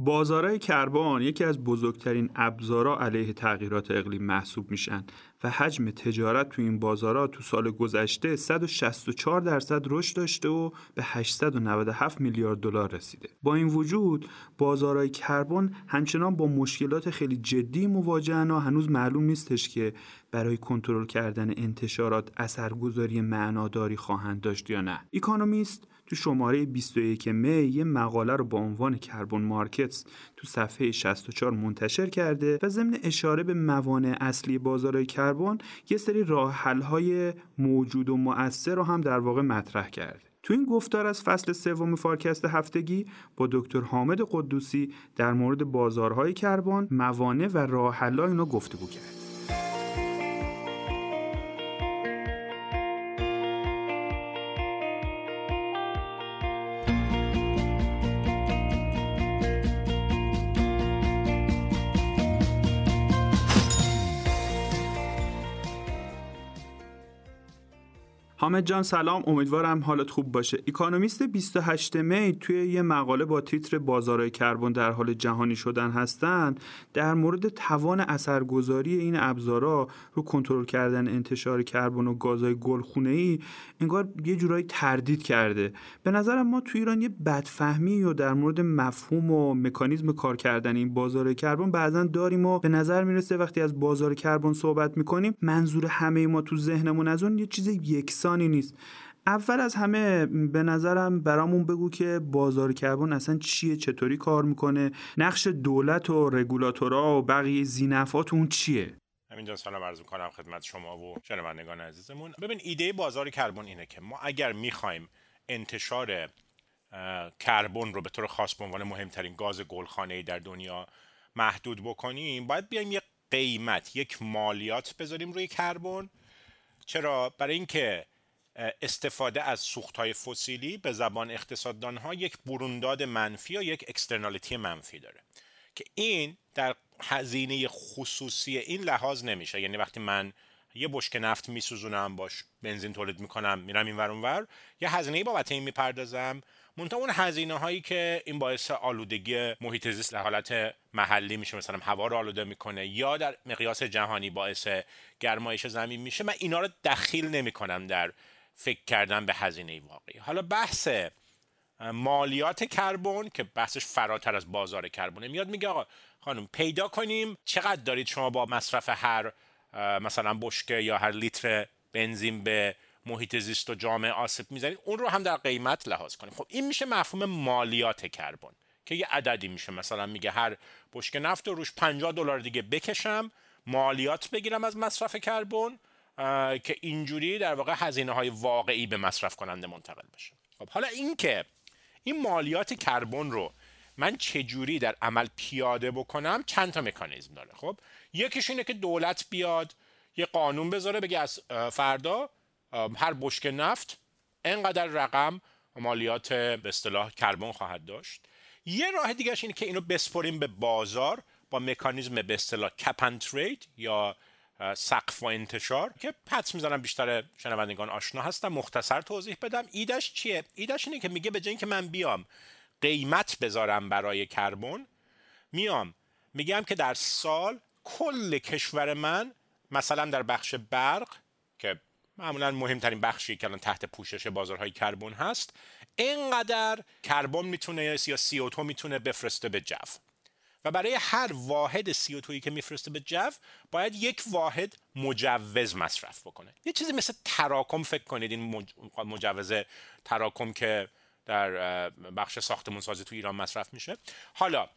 بازارهای کربن یکی از بزرگترین ابزارا علیه تغییرات اقلیم محسوب میشن و حجم تجارت تو این بازارها تو سال گذشته 164 درصد رشد داشته و به 897 میلیارد دلار رسیده. با این وجود بازارهای کربن همچنان با مشکلات خیلی جدی مواجهن و هنوز معلوم نیستش که برای کنترل کردن انتشارات اثرگذاری معناداری خواهند داشت یا نه. اکونومیست تو شماره 21 می یه مقاله رو با عنوان کربن مارکتس تو صفحه 64 منتشر کرده و ضمن اشاره به موانع اصلی بازار کربن یه سری راه های موجود و مؤثر رو هم در واقع مطرح کرده تو این گفتار از فصل سوم فارکست هفتگی با دکتر حامد قدوسی در مورد بازارهای کربن، موانع و راه حل‌ها اینا گفتگو کرد. حامد جان سلام. امیدوارم حالت خوب باشه. اکونومیست 28 می توی یه مقاله با تیتر بازارهای کربن در حال جهانی شدن هستند در مورد توان اثرگذاری این ابزارا رو کنترل کردن انتشار کربن و گازهای گلخونه ای انگار یه جورایی تردید کرده. به نظرم ما توی ایران یه بدفهمی و در مورد مفهوم و مکانیزم کار کردن این بازار کربن بعضا داریم و به نظر می‌رسه وقتی از بازار کربن صحبت می‌کنیم منظور همه ما تو ذهنمون از اون یه چیز یکسان نیست. اول از همه به نظرم برامون بگو که بازار کربن اصلا چیه چطوری کار می‌کنه نقش دولت و رگولاتورا و بقیه زینفات اون چیه همینجا سلام عرض می‌کنم خدمت شما و شنوندگان عزیزمون. ببین ایده بازار کربن اینه که ما اگر می‌خوایم انتشار کربن رو به طور خاص به عنوان مهمترین گاز گلخانه در دنیا محدود بکنیم باید بیایم یک قیمت یک مالیات بذاریم روی کربن. چرا؟ برای اینکه استفاده از های فسیلی به زبان اقتصاددان ها یک برونداد منفی یا یک اکسترنالیتی منفی داره که این در هزینه خصوصی این لحاظ نمیشه. یعنی وقتی من یه بشک نفت میسوزونم باش بنزین تولید می‌کنم میرم این ور ور یه هزینه بابت این می‌پردازم. منتها اون هزینه هایی که این باعث آلودگی محیط زیست در حالت محلی میشه مثلا هوا رو آلوده می‌کنه یا در مقیاس جهانی باعث گرمایش زمین میشه من اینا رو دخیل نمی‌کنم در فکر کردن به هزینه واقعی. حالا بحث مالیات کربن که بحثش فراتر از بازار کربونه میاد میگه آقا خانم پیدا کنیم چقدر دارید شما با مصرف هر مثلا بشکه یا هر لیتر بنزین به محیط زیست و جامعه آسیب می‌زنید. اون رو هم در قیمت لحاظ کنیم. خب این میشه مفهوم مالیات کربن که یه عددی میشه. مثلا میگه هر بشکه نفت رو روش 50 دلار دیگه بکشم مالیات بگیرم از مصرف کربن. که اینجوری در واقع هزینه های واقعی به مصرف کننده منتقل بشه. خب حالا اینکه این مالیات کربن رو من چجوری در عمل پیاده بکنم چند تا مکانیزم داره. خب یکیش اینه که دولت بیاد یه قانون بذاره بگه از فردا هر بشک نفت انقدر رقم مالیات به اصطلاح کربن خواهد داشت. یه راه دیگرش اینه که اینو بسپریم به بازار با مکانیزم به اصطلاح کپ یا سقف و انتشار که پس می‌زنم بیشتر شنوندگان آشنا هستم مختصر توضیح بدم. ایدش چیه؟ ایدش اینه که میگه به جای که من بیام قیمت بذارم برای کربن میام میگم که در سال کل کشور من مثلا در بخش برق که معمولا مهمترین بخشی که الان تحت پوشش بازارهای کربن هست اینقدر کربن می‌تونه یا CO2 می‌تونه بفرسته به جو. و برای هر واحد سی که میفرسته به جو باید یک واحد مجوز مصرف بکنه. یه چیزی مثل تراکم فکر کنید این مجوز تراکم که در بخش ساختمون سازی تو ایران مصرف میشه. حالا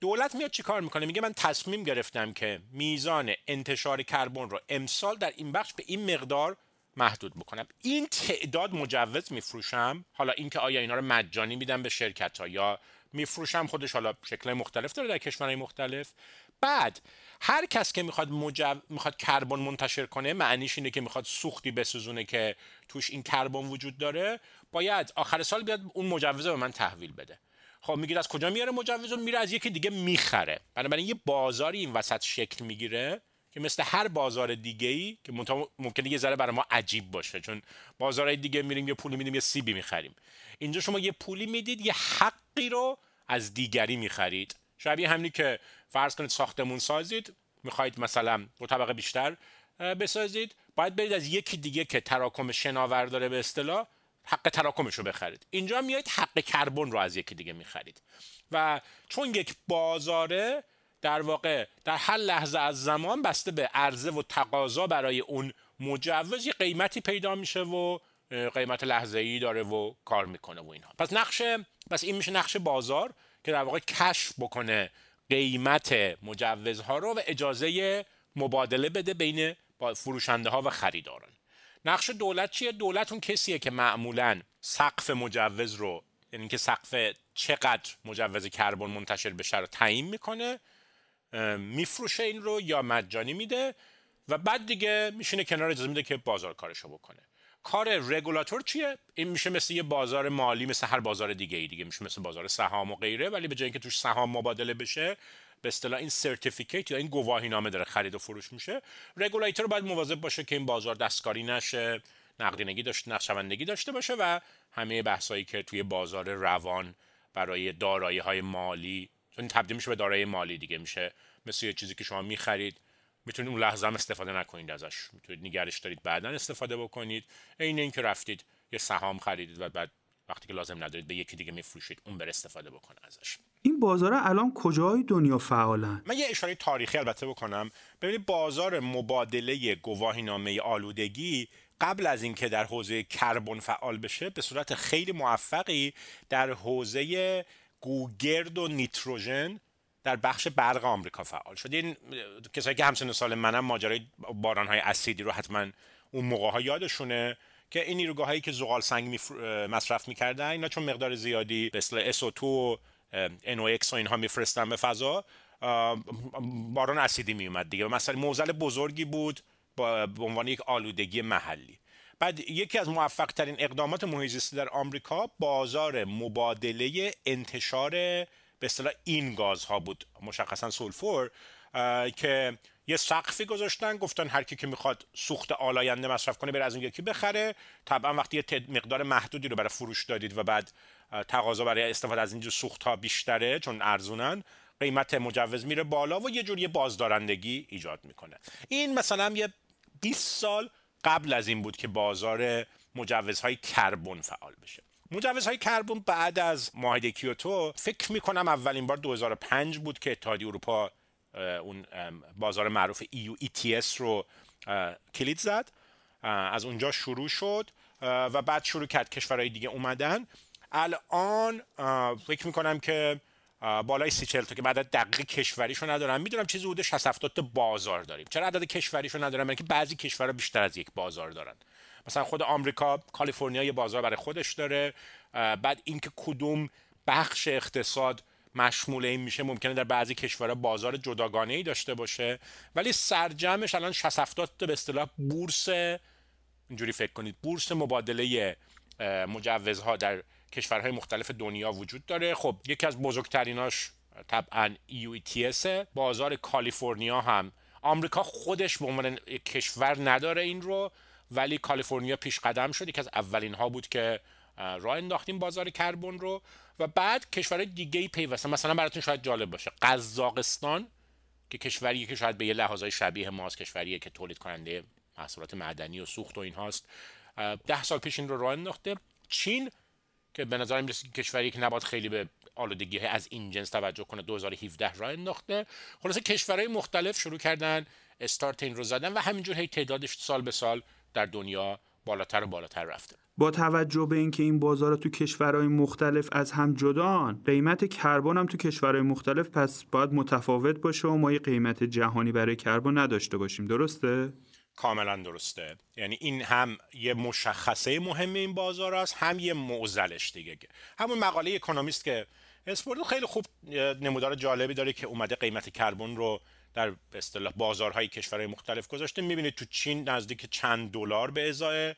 دولت میاد چیکار می‌کنه؟ میگه من تصمیم گرفتم که میزان انتشار کربن رو امسال در این بخش به این مقدار محدود بکنم. این تعداد مجوز میفروشم. حالا اینکه آیا اینا رو مجانی میدم به شرکت ها یا میفروشم خودش حالا شکل مختلف داره در کشورهای مختلف. بعد هر کس که می‌خواد مجو... می‌خواد کربن منتشر کنه معنیش اینه که می‌خواد سوختی بسوزونه که توش این کربن وجود داره باید آخر سال بیاد اون مجوز به من تحویل بده. خب میگید از کجا میاره مجوز؟ میره از یکی دیگه می‌خره. بنابراین یه بازاری این وسط شکل می‌گیره. که مثل هر بازار دیگه ای که ممکنه یه ذره برای ما عجیب باشه چون بازارهای دیگه میریم یه پولی میدیم یه سیبی می‌خریم. اینجا شما یه پولی می‌دید یه حقی رو از دیگری می‌خرید. شبیه همینی که فرض کنید ساختمون سازید می‌خواید مثلا دو طبقه بیشتر بسازید باید برید از یکی دیگه که تراکم شناور داره به اصطلاح حق تراکمش رو بخرید. اینجا میایید حق کربن رو از یکی دیگه می‌خرید. و چون یک بازاره در واقع در هر لحظه از زمان بسته به عرضه و تقاضا برای اون مجوز یه قیمتی پیدا میشه و قیمت لحظه ای داره و کار می‌کنه و اینها. پس نقش پس این میشه نقش بازار که در واقع کشف بکنه قیمت مجوزها رو و اجازه مبادله بده بین فروشنده ها و خریداران. نقش دولت چیه؟ دولت اون کسیه که معمولا سقف مجوز رو یعنی که سقف چقدر مجوز کربن منتشر بشه رو تعیین می‌کنه میفروشه این رو یا مجانی میده و بعد دیگه میشینه کنار اجازه میده که بازار کارشو بکنه. کار رگولاتور چیه؟ این میشه مثل یه بازار مالی مثل هر بازار دیگه ای دیگه. میشه مثل بازار سهام و غیره ولی به جای اینکه توش سهام مبادله بشه به اصطلاح این certificate یا این گواهی نامه داره خرید و فروش میشه. رگولاتور باید مواظب باشه که این بازار دستکاری نشه نقدینگی داشته نقشوندگی داشته باشه و همه بحثایی که توی بازار روان برای دارایی های مالی چون تبدیل میشه به دارایی مالی دیگه میشه مثل یه چیزی که شما می‌خرید می‌تونید اون لحظه هم استفاده نکنید ازش. می‌تونید نگرش دارید بعدا استفاده بکنید. عین اینکه رفتید یه سهام خریدید و بعد وقتی که لازم ندارید به یکی دیگه میفروشید اون بر استفاده بکنه ازش. این بازار الان کجای دنیا فعالن؟ من یه اشاره تاریخی البته بکنم. ببینید بازار مبادله گواهی نامه آلودگی قبل از اینکه در حوزه کربن فعال بشه به صورت خیلی موفقی در حوزه گوگرد و نیتروژن در بخش برق آمریکا فعال شد. این کسایی که همسن سال منم ماجرای باران های اسیدی رو حتما اون موقع ها یادشونه که این نیروگاه هایی که زغال سنگ مصرف می‌کردن اینا چون مقدار زیادی اصطلاح SO2 و NOx و اینها میفرستن به فضا باران اسیدی میومد دیگه. مثلا موزل بزرگی بود به عنوان یک آلودگی محلی. بعد یکی از موفق ترین اقدامات محیط در آمریکا بازار مبادله انتشار به اصطلاح این گازها بود مشخصا سولفور که یه سقفی گذاشتن گفتن هر کی که می‌خواد سوخت آلاینده مصرف کنه بره از اون یکی بخره. طبعا وقتی یه مقدار محدودی رو برای فروش دادید و بعد تقاضا برای استفاده از اینجور سوخت ها بیشتره چون ارزونن قیمت مجوز میره بالا و یه جوری بازدارندگی ایجاد می‌کنه. این مثلا یه 20 سال قبل از این بود که بازار مجوزهای کربن فعال بشه. مجوزهای کربن بعد از معاهده کیوتو فکر می‌کنم اولین بار 2005 بود که اتحادیه اروپا اون بازار معروف EU ETS رو کلید زد. از اونجا شروع شد و بعد شروع کرد. کشورهای دیگه اومدن. الان فکر می‌کنم که بالای سی چل تا که بعد دقیق کشوریشو ندارم. می‌دونم چیزی حدود 60 70 تا بازار داریم. چرا عدد کشوریشو ندارم؟ که بعضی کشورها بیشتر از یک بازار دارن. مثلا خود آمریکا کالیفرنیا یه بازار برای خودش داره. بعد اینکه کدوم بخش اقتصاد مشمول این میشه ممکنه در بعضی کشورها بازار جداگانه ای داشته باشه. ولی سرجمش الان 60 70 تا به اصطلاح بورس اینجوری فکر کنید بورس مبادله مجوزها در کشورهای مختلف دنیا وجود داره. خب یکی از بزرگتریناش طبعا EUTS بازار کالیفرنیا هم. آمریکا خودش به عنوان کشور نداره این رو ولی کالیفرنیا پیش قدم شد. یکی از اولین ها بود که راه انداختیم بازار کربن رو. و بعد کشورهای دیگه ای مثلا براتون شاید جالب باشه. قزاقستان که کشوریه که شاید به یه لحاظای شبیه ماست کشوریه که تولید کننده محصولات معدنی و سوخت و این هاست ده سال پیش این رو راه انداخته. چین که به نظر می‌رسه کشوری که نباید خیلی به آلودگی از این جنس توجه کنه 2017 راه انداخته. خلاصه کشورهای مختلف شروع کردن استارت این رو زدن و همینجور هی تعدادش سال به سال در دنیا بالاتر و بالاتر رفته. با توجه به اینکه این بازار تو کشورهای مختلف از هم جدان قیمت کربن هم تو کشورهای مختلف پس باید متفاوت باشه و ما یه قیمت جهانی برای کربن نداشته باشیم. درسته؟ کاملا درسته. یعنی این هم یه مشخصه مهم این بازار است هم یه معزلش دیگه. همون مقاله اکونومیست که اسپورت خیلی خوب نمودار جالبی داره که اومده قیمت کربن رو در اصطلاح بازارهای کشورهای مختلف گذاشته. می‌بینید تو چین نزدیک چند دلار به ازای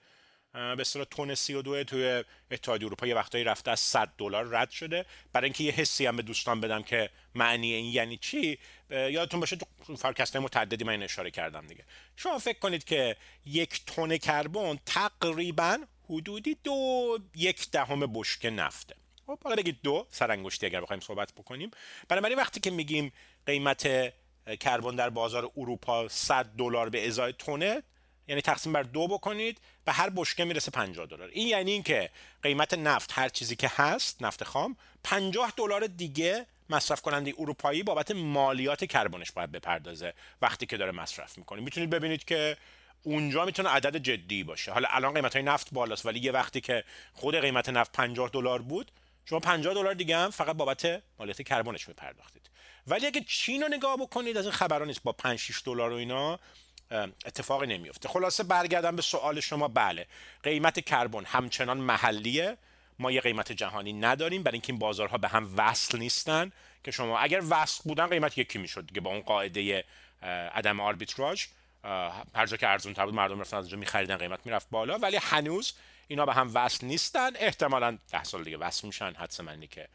به اصطلاح تن 32 توی اتحادیه اروپا یه وقتایی رفته از 100 دلار رد شده. برای اینکه یه حسی هم به دوستان بدم که معنی این یعنی چی یادتون باشه تو فرکست متعددی من اشاره کردم دیگه. شما فکر کنید که یک تن کربن تقریبا حدودی دو یک دهم بشکه نفته. خب حالا بگید دو سرانگشتی اگر بخوایم صحبت بکنیم. بنابراین وقتی که میگیم قیمت کربن در بازار اروپا 100 دلار به ازای تونه یعنی تقسیم بر دو بکنید به هر بشکه می‌رسه 50 دلار. این یعنی اینکه قیمت نفت هر چیزی که هست نفت خام 50 دلار دیگه مصرف کننده اروپایی بابت مالیات کربنش باید بپردازه وقتی که داره مصرف می‌کنه. می‌تونید ببینید که اونجا می‌تونه عدد جدی باشه. حالا الان قیمت های نفت بالاست ولی یه وقتی که خود قیمت نفت 50 دلار بود شما 50 دلار دیگه هم فقط بابت مالیات کربنش میپرداختید ولی اگه چین رو نگاه بکنید از این خبرها نیست با 5 6 دلار و اینا اتفاقی نمیفته خلاصه برگردم به سوال شما. بله قیمت کربن همچنان محلیه. ما یه قیمت جهانی نداریم برای اینکه این بازارها به هم وصل نیستن. که شما اگر وصل بودن قیمت یکی می‌شد دیگه با اون قاعده عدم آربیتراژ. هر جا که ارزون تر بود مردم رفتن از اونجا میخریدن قیمت می‌رفت بالا. ولی هنوز اینا به هم وصل نیستن. احتمالا ده سال دیگه وصل میشن. حدس منی که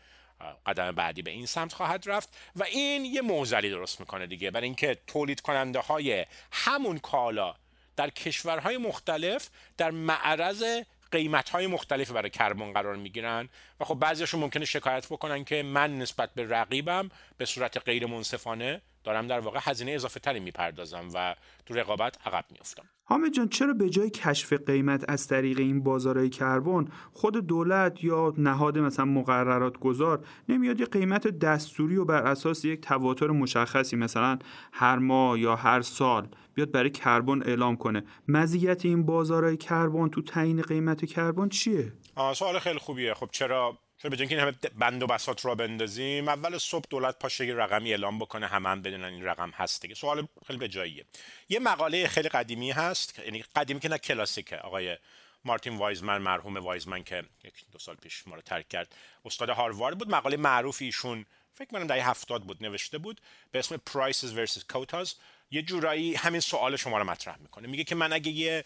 قدم بعدی به این سمت خواهد رفت و این یه موزلی درست می‌کنه دیگه. برای اینکه تولید کننده های همون کالا در کشورهای مختلف در معرض قیمت های مختلفی برای کربن قرار می‌گیرن و خب بعضیشون ممکنه شکایت بکنن که من نسبت به رقیبم به صورت غیر منصفانه دارم در واقع هزینه اضافه تری می‌پردازم و تو رقابت عقب میافتم. حامد جان چرا به جای کشف قیمت از طریق این بازارهای کربن خود دولت یا نهاد مثلا مقررات گذار نمیاد یه قیمت دستوری و بر اساس یک تواتر مشخصی مثلا هر ماه یا هر سال بیاد برای کربن اعلام کنه؟ مزیت این بازارهای کربن تو تعیین قیمت کربن چیه؟ سوال خیلی خوبیه. خب چرا چرا به این همه بند و بساط را بندازیم اول صبح دولت پاشه یه رقمی اعلام بکنه همه هم بدونن این رقم هست دیگه. سوال خیلی به جاییه. یه مقاله خیلی قدیمی هست یعنی قدیمی که نه کلاسیکه. آقای مارتین وایزمن مرحوم وایزمن که یک دو سال پیش ما رو ترک کرد استاد هاروارد بود. مقاله معروفی ایشون فکر کنم دهه هفتاد بود نوشته بود به اسم Prices versus Quotas. یه جورایی همین سوال شما رو مطرح می‌کنه. میگه که من اگه یه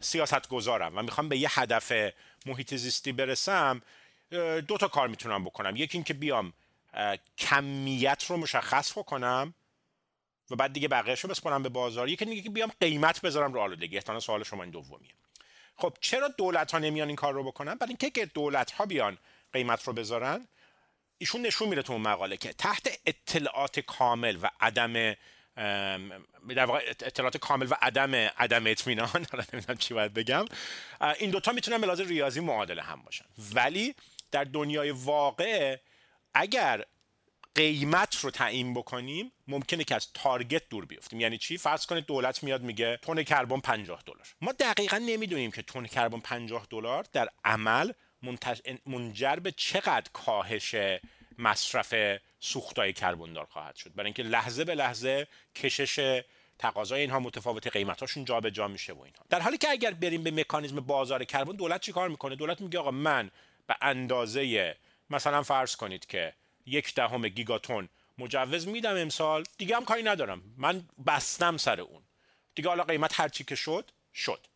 سیاست گذارم و می‌خوام به یه هدف محیط زیستی برسم دو تا کار می‌تونم بکنم. یکی اینکه بیام کمیت رو مشخص بکنم و بعد دیگه بقیهش رو بسپارم به بازار. یکی دیگه بیام قیمت بذارم رو آلودگی. احتمالاً سوال شما این دومیه. خب چرا دولت ها نمیان این کار رو بکنن؟ برای اینکه که دولت ها بیان قیمت رو بذارن ایشون نشون میده تو اون مقاله که تحت اطلاعات کامل و عدم در واقع اطلاعات کامل و عدم عدم اطمینان حالا نمی‌دونم چی باید بگم این دوتا می‌تونن به ریاضی معادله هم باشن. ولی در دنیای واقع اگر قیمت رو تعیین بکنیم ممکنه که از تارگت دور بیفتیم. یعنی چی؟ فرض کنید دولت میاد میگه تن کربن 50 دلار. ما دقیقا نمی‌دونیم که تن کربن 50 دلار در عمل منجر به چقدر کاهش مصرف سوختای کربندار خواهد شد. برای اینکه لحظه به لحظه کشش تقاضای اینها متفاوت قیمتاشون جابجا میشه و اینها. در حالی که اگر بریم به مکانیزم بازار کربن دولت چیکار می‌کنه؟ دولت میگه آقا من به اندازه مثلا فرض کنید که یک دهم گیگاتون مجوز میدم امسال دیگه هم کاری ندارم. من بستم سر اون. دیگه حالا قیمت هر چی که شد شد.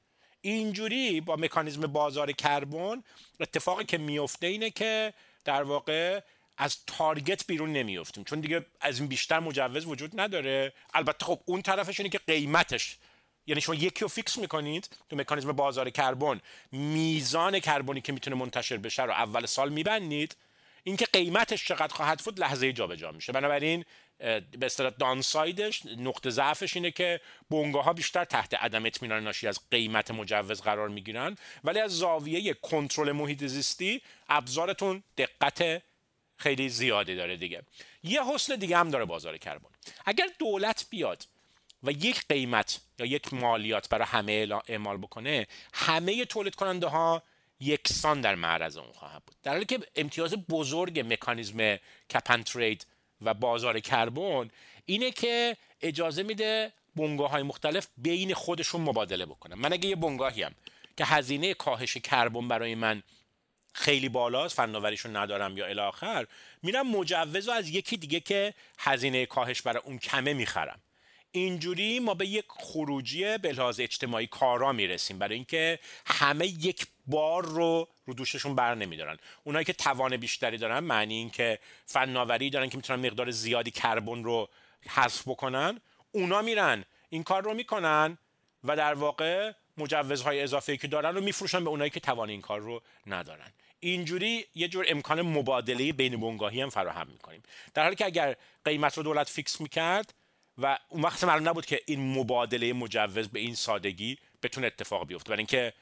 اینجوری با مکانیزم بازار کربن اتفاقی که میفته اینه که در واقع از تارگت بیرون نمیفتیم چون دیگه از این بیشتر مجوز وجود نداره. البته خب اون طرفش اینه که قیمتش یعنی شما یکی رو فیکس می‌کنید تو مکانیزم بازار کربن. میزان کربنی که می‌تونه منتشر بشه رو اول سال میبندید. اینکه قیمتش چقدر خواهد بود لحظه جابجا میشه. بنابراین به اصطلاح دانسایدش نقطه ضعفش اینه که بونگاه ها بیشتر تحت عدم اطمینان ناشی از قیمت مجوز قرار می‌گیرن. ولی از زاویه کنترل محیط زیستی ابزارتون دقت خیلی زیادی داره دیگه. یه حسن دیگه هم داره بازار کربن. اگر دولت بیاد و یک قیمت یا یک مالیات برای همه اعمال بکنه همه تولید کننده ها یکسان در معرض اون خواهد بود. در حالی که امتیاز بزرگ مکانیزم کپن ترید و بازار کربن اینه که اجازه میده بنگاه های مختلف بین خودشون مبادله بکنن. من اگه یه بنگاهی هم که هزینه کاهش کربن برای من خیلی بالاست فناوریشون ندارم یا الاخر میرم مجوز از یکی دیگه که هزینه کاهش برای اون کمه می‌خرم. اینجوری ما به یک خروجی به اجتماعی کارا می‌رسیم. برای اینکه همه یک بار رو رو دوششون بر نمیدارن. اونایی که توان بیشتری دارن معنی این که فناوری دارن که می‌تونن مقدار زیادی کربن رو حذف بکنن اونا میرن. این کار رو می‌کنن و در واقع مجوزهای اضافه که دارن رو میفروشن به اونایی که توان این کار رو ندارن. اینجوری یه جور امکان مبادله بین بنگاهی هم فراهم می‌کنیم. در حالی که اگر قیمت رو دولت فیکس می‌کرد و اون وقت معلوم نبود که این مبادله مجوز به این سادگی بتونه اتفاق بیفته. برای اینکه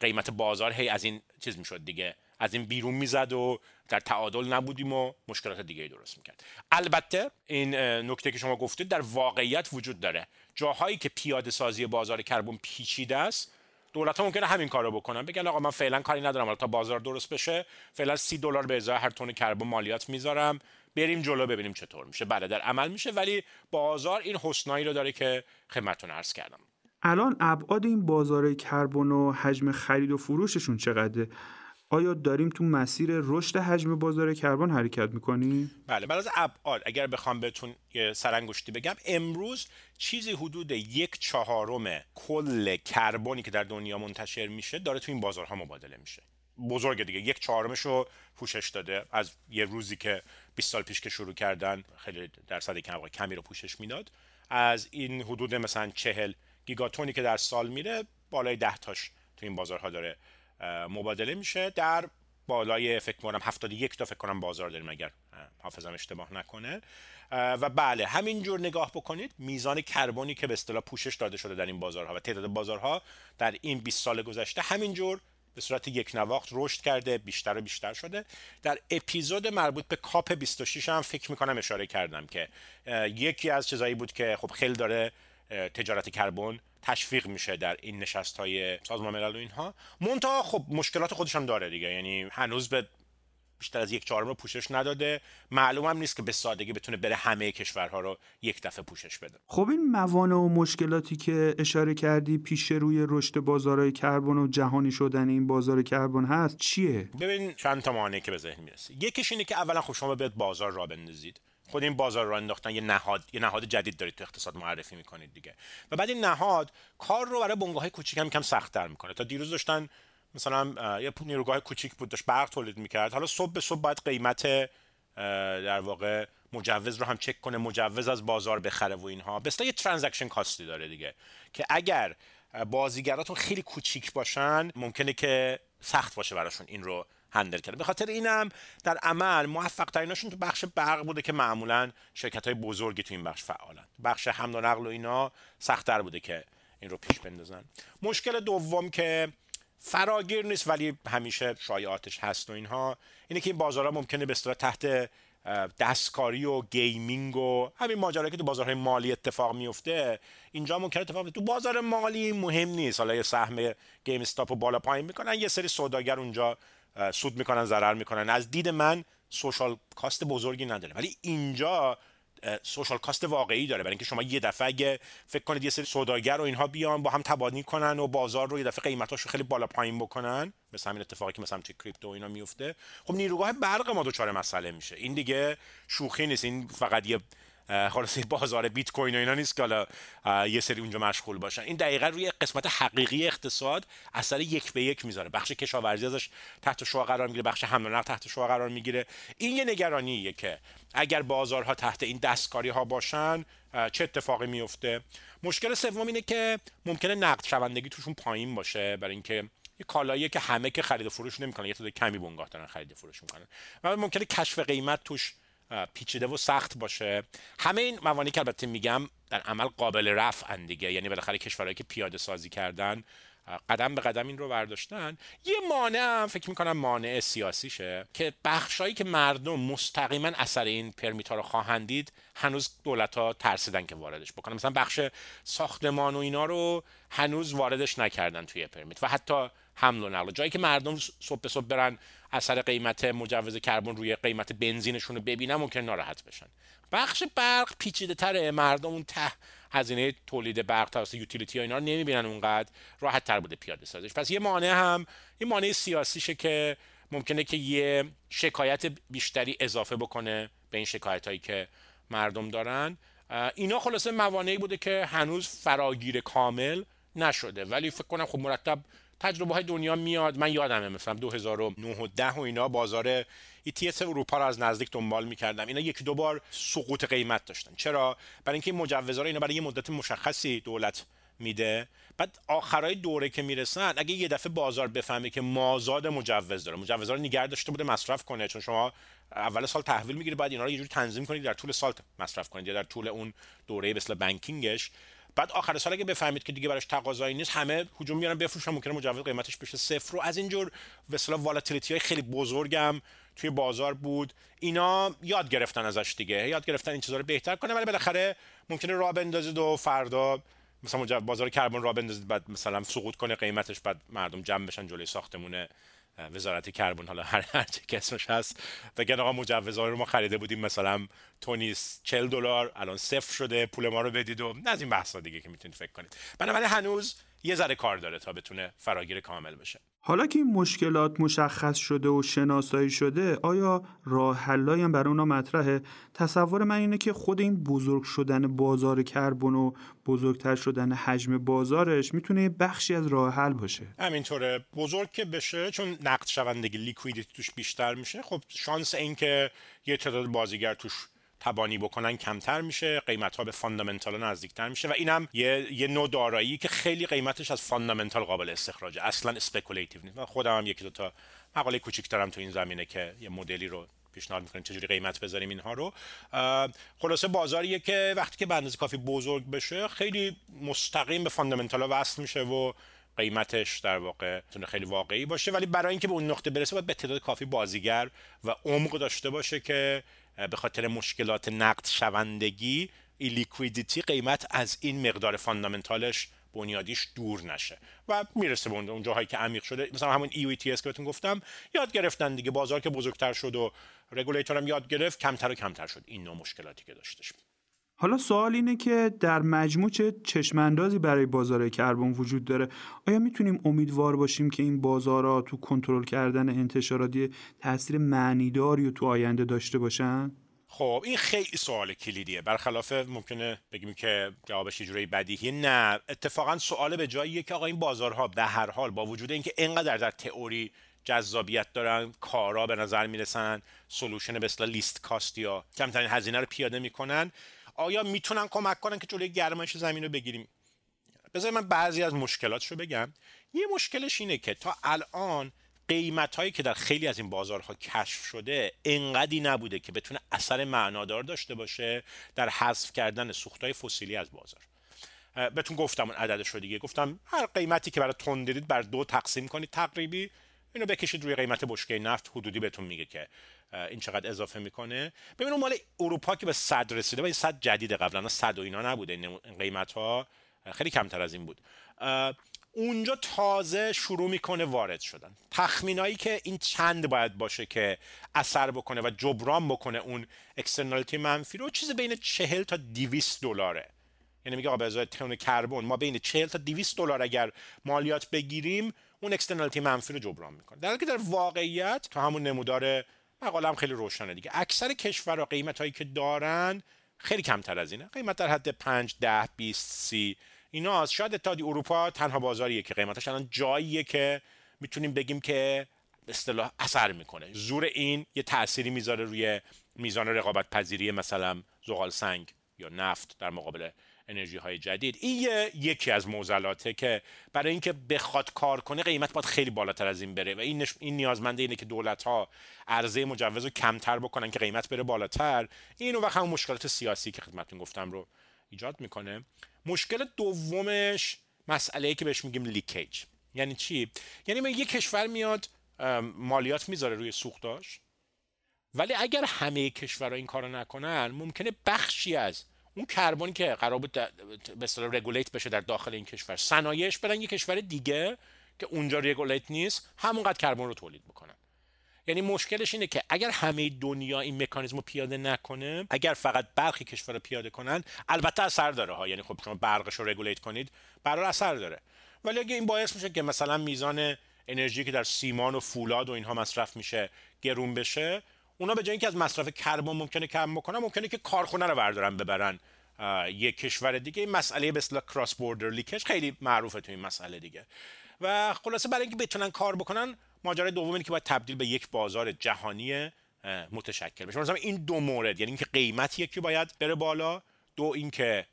قیمت بازار هی از این چیز می‌شد دیگه. از این بیرون می‌زد و در تعادل نبودیم و مشکلات دیگه درست می‌کرد. البته این نکته که شما گفتید در واقعیت وجود داره. جاهایی که پیاده سازی بازار کربن پیچیده است دولت ها ممکنه همین کارو بکنن. بگن آقا من فعلا کاری ندارم تا بازار درست بشه فعلا سی دلار به ازای هر تن کربن مالیات می‌ذارم. بریم جلو ببینیم چطور میشه. بله در عمل میشه ولی بازار این حسنایی رو داره که خدمتتون عرض کردم. الان ابعاد این بازار کربن و حجم خرید و فروششون چقدره؟ آیا داریم تو مسیر رشد حجم بازار کربن حرکت می‌کنیم؟ بله بعد از ابعاد اگر بخوام بهتون یه سرانگشتی بگم امروز چیزی حدود یک چهارم کل کربنی که در دنیا منتشر میشه داره تو این بازارها مبادله میشه. بزرگ دیگه. یک چهارمش رو پوشش داده. از یه روزی که 20 سال پیش که شروع کردن خیلی درصد کم کمی رو پوشش می‌داد. از این حدود مثلا چهل گیگاتونی که در سال میره بالای ده تاش تو این بازارها داره مبادله میشه. در بالای فکر کنم 71 تا فکر کنم بازار داریم اگر حافظم اشتباه نکنه. و بله همینجور نگاه بکنید میزان کربنی که به اصطلاح پوشش داده شده در این بازارها و تعداد بازارها در این 20 سال گذشته همینجور به صورت یک نواخت رشد کرده بیشتر و بیشتر شده. در اپیزود مربوط به کاپ 26 هم فکر می‌کنم اشاره کردم که یکی از چیزایی بود که خب خیلی داره تجارت کربن تشویق میشه در این نشست های سازمان ملل و اینها. مونتا خب مشکلات خودش هم داره دیگه. یعنی هنوز به بیشتر از یک چهارم رو پوشش نداده. معلوم هم نیست که به سادگی بتونه بره همه کشورها رو یک دفعه پوشش بده. خب این موانع و مشکلاتی که اشاره کردی پیش روی رشد بازارهای کربن و جهانی شدن این بازار کربن هست چیه؟ ببین چند تا مانعی که به ذهن می‌رسه یکیش اینه که اولا خب شما باید بازار را بندازید. خود این بازار را انداختن یه نهاد یه نهاد جدید دارید تو اقتصاد معرفی می‌کنید دیگه. و بعد این نهاد کار رو برای بنگاه های کوچیک هم کم سختتر می‌کنه. تا دیروز داشتن مثلا یه نیروگاه کوچیک بود داشت برق تولید می‌کرد. حالا صبح به صبح باید قیمت در واقع مجوز رو هم چک کنه مجوز از بازار بخره و اینها. به یه ترانزکشن کاستی داره دیگه. که اگر بازیگراتون خیلی کوچیک باشن ممکنه که سخت باشه براشون این رو هندل کرده به خاطر اینم در عمل موفق تریناشون تو بخش برق بوده که معمولا شرکت های بزرگی تو این بخش فعالن. بخش حمل و نقل و اینا سختتر بوده که این رو پیش بندازن. مشکل دوم که فراگیر نیست ولی همیشه شایعاتش هست و اینها. اینه که این بازارها ممکنه به اصطلاح تحت دستکاری و gaming و همین ماجرایی که تو بازارهای مالی اتفاق میفته اینجا ممکنه اتفاق بیفته. تو بازار مالی مهم نیست. حالا یه سهم گیم استاپ و بالا پایین می‌کنن یه سری سوداگر اونجا سود می‌کنن ضرر می‌کنن. از دید من سوشال کاست بزرگی نداره. ولی اینجا سوشال کاست واقعی داره برای اینکه شما یه دفعه اگه فکر کنید یه سری سوداگر و اینها بیان با هم تبادل کنن و بازار رو یه دفعه قیمتاشو خیلی بالا پایین بکنن مثل همین اتفاقی که مثلا توی کریپتو اینا میفته خب نیروگاه برق ما دچار مسئله میشه. این دیگه شوخی نیست. این فقط یه خلاص بازار بیت کوین و اینا نیست که حالا یه سری اونجا مشغول باشن. این دقیقا روی قسمت حقیقی اقتصاد اثر یک به یک می‌ذاره. بخش کشاورزی ازش تحت شعا قرار می‌گیره بخش حمل و نقل تحت شعا قرار می‌گیره. این یه نگرانیه که اگر بازارها تحت این دستکاری ها باشن چه اتفاقی میفته؟ مشکل سوم اینه که ممکنه نقد شوندگی توشون پایین باشه برای اینکه یه کالاییه که همه که خرید و فروش نمی‌کنن یه تعداد کمی بنگاه دارن خرید و فروش می‌کنن. و ممکنه کشف قیمت توش پیچیده و سخت باشه. همه این موانعی که البته میگم در عمل قابل رفع دیگه. یعنی بالاخره کشورهایی که پیاده سازی کردن قدم به قدم این رو برداشتن. یه مانع هم فکر می‌کنم مانع سیاسیشه که بخشایی که مردم مستقیما اثر این پرمیت ها رو خواهند دید هنوز دولت ها ترسیدن که واردش بکنن. مثلا بخش ساختمان و اینا رو هنوز واردش نکردن توی پرمیت و حتی حمل و نقل. جایی که مردم صبح به صبح برن اثر قیمت مجوز کربن روی قیمت بنزینشون رو ببینن ممکن ناراحت بشن. بخش برق پیچیده تره. مردم اون ته هزینه تولید برق توسط یوتیلیتی ها اینا رو نمی‌بینن اونقدر. راحت تر بوده پیاده سازش پس یه مانع هم این مانع سیاسیشه که ممکنه که یه شکایت بیشتری اضافه بکنه به این شکایت هایی که مردم دارن. اینا خلاصه موانعی بوده که هنوز فراگیر کامل نشده. ولی فکر کنم خب مرتب تجربه های دنیا میاد. من یادمه مثلا 2009 و 10 و اینا بازار ETS اروپا رو از نزدیک دنبال می‌کردم. اینا یک دو بار سقوط قیمت داشتن. چرا؟ برای اینکه این مجوزها رو اینا برای یه مدت مشخصی دولت میده. بعد آخرای دوره که می‌رسن اگه یه دفعه بازار بفهمه که مازاد مجوز داره مجوزها رو نگه داشته بوده مصرف کنه. چون شما اول سال تحویل می‌گیره بعد اینا رو یه جوری تنظیم کنید در طول سال مصرف کنید یا در طول اون دوره مثل بانکینگش بعد آخر سال اگه بفهمید که دیگه براش تقاضایی نیست همه هجوم میارن بفروشن ممکنه مجوز قیمتش بشه. صفر و از اینجور به اصطلاح های خیلی بزرگم توی بازار بود. اینا یاد گرفتن ازش دیگه. یاد گرفتن این چیزا رو بهتر کنه ولی بالاخره ممکنه راه بندازید و فردا مثلا بازار کربن راه بندازید بعد مثلا سقوط کنه قیمتش بعد مردم جمع بشن جلوی ساختمون وزارت کربن حالا هر هر چه اسمش هست. بگن آقا مجوزها رو ما خریده بودیم. مثلا تونی 40 دلار الان صفر شده پول ما رو بدید و از این بحثا دیگه که می‌تونید فکر کنید. بنابراین هنوز یه ذره کار داره تا بتونه فراگیر کامل بشه. حالا که این مشکلات مشخص شده و شناسایی شده آیا راه حلایی هم برای اونا مطرحه؟ تصور من اینه که خود این بزرگ شدن بازار کربن و بزرگتر شدن حجم بازارش می‌تونه بخشی از راه حل باشه. همینطوره. بزرگ که بشه چون نقد شوندگی لیکویدیتی توش بیشتر میشه خب شانس این که یه تعداد بازیگر توش تبانی بکنن کمتر میشه قیمت ها به fundamental نزدیکتر میشه و اینم یه یه نوع دارایی که خیلی قیمتش از fundamental قابل استخراجه. اصلا speculative نیست. من خودم هم یکی دو تا مقاله کوچیک‌ترم تو این زمینه که یه مدلی رو پیشنهاد می‌کنیم چجوری قیمت بذاریم اینها رو. خلاصه بازاریه که وقتی که به اندازه کافی بزرگ بشه خیلی مستقیم به fundamental وصل میشه و قیمتش در واقع خیلی واقعی باشه. ولی برای اینکه به اون نقطه برسه باید به تعداد کافی بازیگر و عمق داشته باشه که به خاطر مشکلات نقد شوندگی liquidity قیمت از این مقدار fundamental ش بنیادیش دور نشه. و می‌رسه به اون جاهایی که عمیق شده. مثلا همون EU ETS که بهتون گفتم یاد گرفتن دیگه. بازار که بزرگتر شد و رگولیتور هم یاد گرفت کمتر و کمتر شد. این نوع مشکلاتی که داشتش. حالا سوال اینه که در مجموع چه چشماندازی برای بازار کربن وجود داره؟ آیا می‌تونیم امیدوار باشیم که این بازارها تو کنترل کردن انتشاراتی تاثیر معنیداری و تو آینده داشته باشن؟ خب این خیلی سوال کلیدیه. برخلاف ممکنه بگیم که جوابش جوری بدیهی نه اتفاقا سوال به جاییه که آقا این بازارها به هر حال با وجود اینکه اینقدر در تئوری جذابیت دارن کارا به نظر می‌رسن سولوشن به اصطلاح لیست کاست یا کمترین هزینه رو پیاده می‌کنن آیا می‌تونن کمک کنن که جلوی گرمایش زمین رو بگیریم؟ بذار من بعضی از مشکلاتش رو بگم. یه مشکلش اینه که تا الان قیمت هایی که در خیلی از این بازارها کشف شده انقدی نبوده که بتونه اثر معنادار داشته باشه در حذف کردن سوخت های فسیلی از بازار. بهتون گفتم اون عددش رو دیگه. گفتم هر قیمتی که برای تون دیدید بر دو تقسیم کنید تقریبی اینو بکشید روی قیمت بشکه نفت. حدودی بهتون میگه که این چقدر اضافه می‌کنه. ببین اون مال اروپا که به صد رسیده و صد جدید قبلا صد و اینا نبوده. این قیمت ها خیلی کمتر از این بود. اونجا تازه شروع می‌کنه وارد شدن. تخمینایی که این چند باید باشه که اثر بکنه و جبران بکنه اون externality منفی رو چیز بین 40 تا 200 دلاره. یعنی میگه آقا به ازای کربن ما بین 40 تا 200 دلار اگر مالیات بگیریم اون externality منفی رو جبران می‌کنه. در حالی که در واقعیت تا همون نمودار مقاله خیلی روشنه دیگه. اکثر کشورها قیمت هایی که دارن خیلی کمتر از اینه. قیمت در حد 5 10 20 30 اینا شاید اتحادیه اروپا تنها بازاریه که قیمتش الان جاییه که می‌تونیم بگیم که اصطلاح اثر می‌کنه. زور این یه تأثیری می‌ذاره روی میزان رقابت پذیری مثلا زغال سنگ یا نفت در مقابل انرژی های جدید. این یکی از موزلاته که برای اینکه بخواد کار کنه قیمت باید خیلی بالاتر از این بره و این, این نیازمنده اینه که دولت ها عرضه مجوز رو کمتر بکنن که قیمت بره بالاتر. این وقت همون مشکلات سیاسی که خدمتتون گفتم رو ایجاد می‌کنه. مشکل دومش مسئله ای که بهش میگیم لیکیج. یعنی چی؟ یعنی یه کشور میاد مالیات می‌ذاره روی سوختاش ولی اگر همه کشورها این کارو نکنن ممکنه بخشی از اون کربنی که قرار بود به اصطلاح رگولیت بشه در داخل این کشور. صنایعش برن یه کشور دیگه که اونجا رگولیت نیست همونقدر کربن رو تولید بکنن. یعنی مشکلش اینه که اگر همه دنیا این مکانیزم رو پیاده نکنه اگر فقط برخی کشور پیاده کنن البته اثر داره ها. یعنی خب شما برقش رو رگولیت کنید برای اثر داره. ولی اگه این باعث میشه که مثلا میزان انرژی که در سیمان و فولاد و اینها مصرف میشه گرون بشه اونا به جای اینکه از مصرف کربن ممکنه کم بکنن ممکنه که کارخونه رو بردارن ببرن. یک کشور دیگه. این مسئله به اصطلاح کراس بوردر لیکش خیلی معروفه تو این مسئله دیگه. و خلاصه برای اینکه بتونن کار بکنن ماجرای دوم اینه که باید تبدیل به یک بازار جهانی متشکل بشه. مثلا این دو مورد یعنی اینکه قیمت یکی باید بره بالا دو اینکه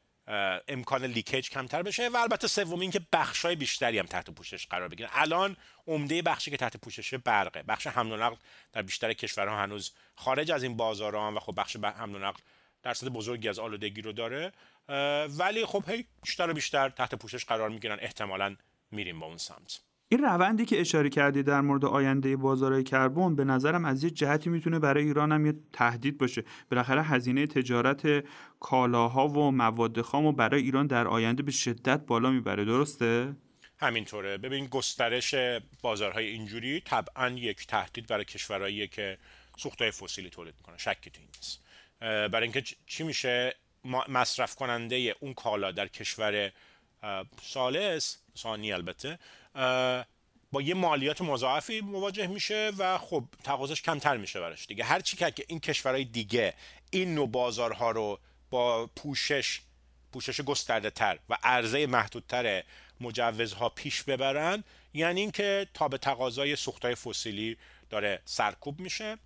امکان لیکیج کمتر بشه و البته سوم اینکه بخشای بیشتری هم تحت پوشش قرار بگیرن. الان عمده بخشی که تحت پوشش برقه. بخش حمل و نقل در بیشتر کشورها هنوز خارج از این بازاران و خب بخش حمل و نقل درصد بزرگی از آلودگی رو داره ولی خب هی بیشتر و بیشتر تحت پوشش قرار می‌گیرن. احتمالا میریم با اون سمت. این روندی که اشاره کردی در مورد آینده بازارهای کربن به نظرم از یه جهتی می‌تونه برای ایران هم یه تهدید باشه. بالاخره هزینه تجارت کالاها و مواد خام و برای ایران در آینده به شدت بالا می‌بره. درسته؟ همینطوره. ببین گسترش بازارهای اینجوری طبعا یک تهدید برای کشورهایی که سوختهای فسیلی تولید می‌کنن. شکی تو این نیست. برای اینکه چی میشه؟ مصرف کننده اون کالا در کشور سالس. ثانی البته. با یه مالیات مضاعفی مواجه میشه و خب تقاضاش کمتر میشه براش دیگه. هر چی که این کشورهای دیگه این نوع بازارها رو با پوشش پوشش گسترده تر و عرضه محدودتر مجوزها پیش ببرن یعنی اینکه تا به تقاضای سوختهای فسیلی داره سرکوب میشه.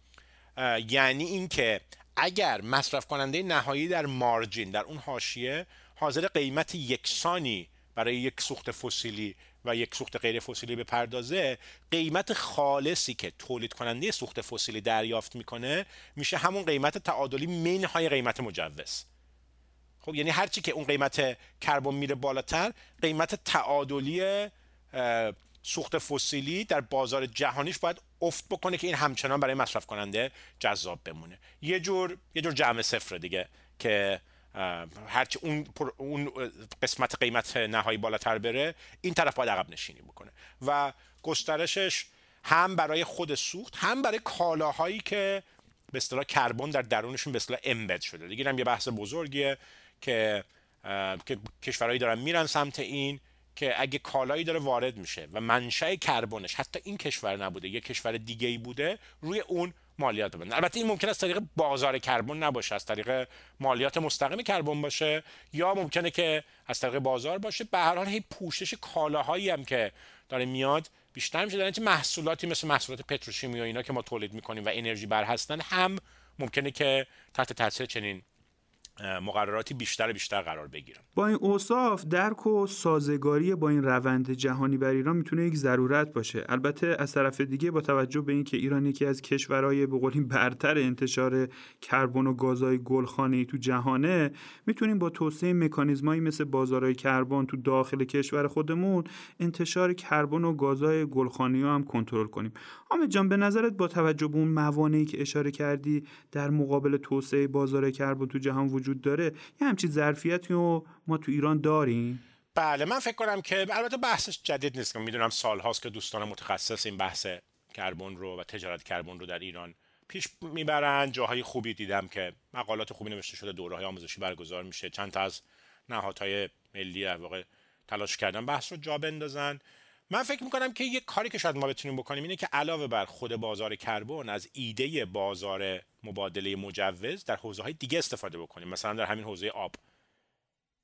یعنی اینکه اگر مصرف کننده نهایی در مارجین در اون حاشیه حاضر قیمت یکسانی برای یک سوخت فسیلی و یک سوخت غیر فسیلی به پردازه قیمت خالصی که تولید کننده سوخت فسیلی دریافت می‌کنه میشه همون قیمت تعادلی منهای قیمت مجوز. خب یعنی هرچی که اون قیمت کربن میره بالاتر قیمت تعادلی سوخت فسیلی در بازار جهانیش باید افت بکنه که این همچنان برای مصرف کننده جذاب بمونه. یه جور یه جور جمع صفر دیگه که هرچی اون, اون قسمت قیمت نهایی بالاتر بره این طرف باید عقب نشینی بکنه. و گسترشش هم برای خود سوخت هم برای کالاهایی که به اصطلاح کربن در درونشون به اصطلاح امبد شده. دیگه هم یه بحث بزرگیه که که کشورهایی دارن میرن سمت این که اگه کالایی داره وارد میشه و منشأ کربنش حتی این کشور نبوده یه کشور دیگه ای بوده روی اون مالیات ببندن البته این ممکن است طریق بازار کربن نباشه از طریق مالیات مستقیم کربن باشه یا ممکنه که از طریق بازار باشه. به هر حال هی پوشش کالاهایی هم که داره میاد بیشتر میشه. در محصولاتی مثل محصولات پتروشیمی و اینا که ما تولید می‌کنیم و انرژی بر هستن هم ممکنه که تحت تاثیر چنین مقرراتی بیشتر بیشتر قرار بگیرن با این اوصاف درک و سازگاری با این روند جهانی بر ایران می‌تونه یک ضرورت باشه. البته از طرف دیگه با توجه به اینکه ایران یکی از کشورهای به قولی برتر انتشار کربن و گازهای گلخانه‌ای تو جهانه می‌تونیم با توسعه مکانیزمایی مثل بازارهای کربن تو داخل کشور خودمون انتشار کربن و گازهای گلخانه‌ای هم کنترل کنیم. حامد جان به نظرت با توجه به اون موانعی که اشاره کردی در مقابل توسعه بازار کربن تو جهان وجود وجود داره؟ یه همچین ظرفیتی رو ما تو ایران داریم؟ بله من فکر کنم که البته بحثش جدید نیست که می‌دونم سالهاست که دوستان متخصص این بحث کربن رو و تجارت کربن رو در ایران پیش می‌برن. جاهای خوبی دیدم که مقالات خوبی نوشته شده دوره های آموزشی برگزار میشه. چند تا از نهادهای ملی در واقع تلاش کردن بحث رو جا بندازن. من فکر می‌کنم که یه کاری که شاید ما بتونیم بکنیم اینه که علاوه بر خود بازار کربن از ایده بازار مبادله مجوز در حوزه های دیگه استفاده بکنیم. مثلا در همین حوزه آب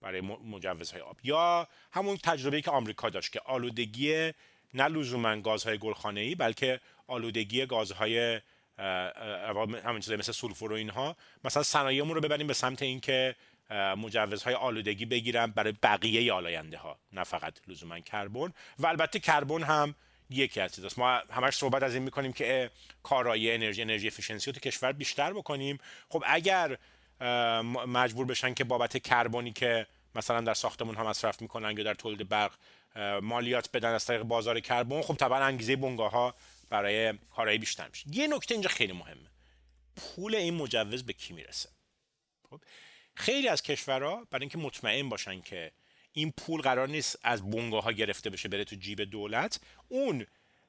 برای مجوزهای آب. یا همون تجربه که آمریکا داشت که آلودگی نه لزوما گازهای گلخانه ای بلکه آلودگی گازهای همین چیزای مثل سولفور و اینها. مثلا صنایعمون رو ببریم به سمت اینکه مجوزهای آلودگی بگیرن برای بقیه آلاینده ها نه فقط لزوما کربن. و البته کربن هم یکی از چیزاست. ما همش صحبت از این می‌کنیم که کارایی انرژی انرژی افیشنسی رو تو کشور بیشتر بکنیم. خب اگر مجبور بشن که بابت کربنی که مثلا در ساختمون هم مصرف می‌کنن یا در تولید برق مالیات بدن از طریق بازار کربن خب طبعا انگیزه بنگاه ها برای کارایی بیشتر میشه. یه نکته اینجا خیلی مهمه. پول این مجوز به کی می‌رسه؟ خب خیلی از کشورها برای اینکه مطمئن باشن که این پول قرار نیست از بنگاه ها گرفته بشه بره تو جیب دولت اون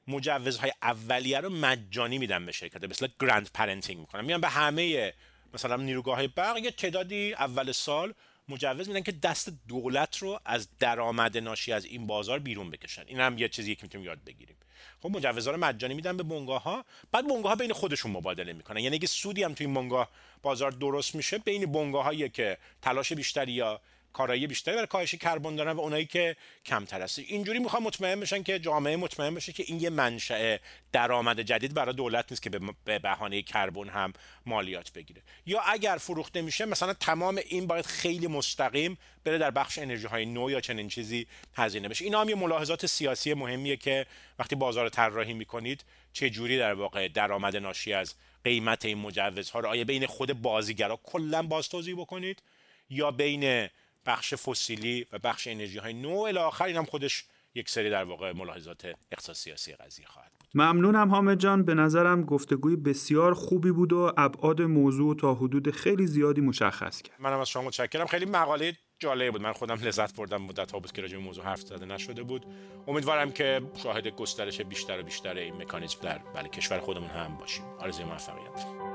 مجوزهای اولیه رو مجانی میدن به شرکت. مثل grandparenting می‌کنن. میان به همه مثلا نیروگاه برق یه تعدادی اول سال مجوز میدن که دست دولت رو از درآمد ناشی از این بازار بیرون بکشن. این هم یه چیزی که می‌تونیم یاد بگیریم. خب مجوزها رو مجانی میدن به بنگاه ها بعد بنگاه ها بین خودشون مبادله می‌کنن. یعنی اگه سودی هم تو این بنگاه بازار درست میشه بین بنگاه هایی که تلاش بیشتری یا کارایی بیشتری برای کاهش کربن دارن و اونایی که کمتر هست اینجوری می‌خوام مطمئن بشن که جامعه مطمئن بشه که این یه منشأ درآمد جدید برای دولت نیست که به بهانه کربن هم مالیات بگیره. یا اگر فروخته میشه مثلا تمام این باید خیلی مستقیم بره در بخش انرژی های نو یا چنین چیزی هزینه بشه. اینا هم یه ملاحظات سیاسی مهمیه که وقتی بازار طراحی می‌کنید چه جوری در واقع درآمد ناشی از قیمت این مجوزها رو آیا بین خود بازیگرا کلا باز توضیح بکنید یا بین بخش فسیلی و بخش انرژی های نو. الی آخر اینم خودش یک سری در واقع ملاحظات اقتصاد سیاسی قضیه خواهد بود. ممنونم حامد جان. به نظرم گفتگوی بسیار خوبی بود و ابعاد موضوع تا حدود خیلی زیادی مشخص کرد. منم از شما متشکرم. خیلی مقاله جالب بود. من خودم لذت بردم مدت ها بود که راجع به موضوع حرف زده نشده بود. امیدوارم که شاهد گسترش بیشتر و بیشتر این مکانیزم در بله کشور خودمون هم باشیم. آرزوی موفقیت.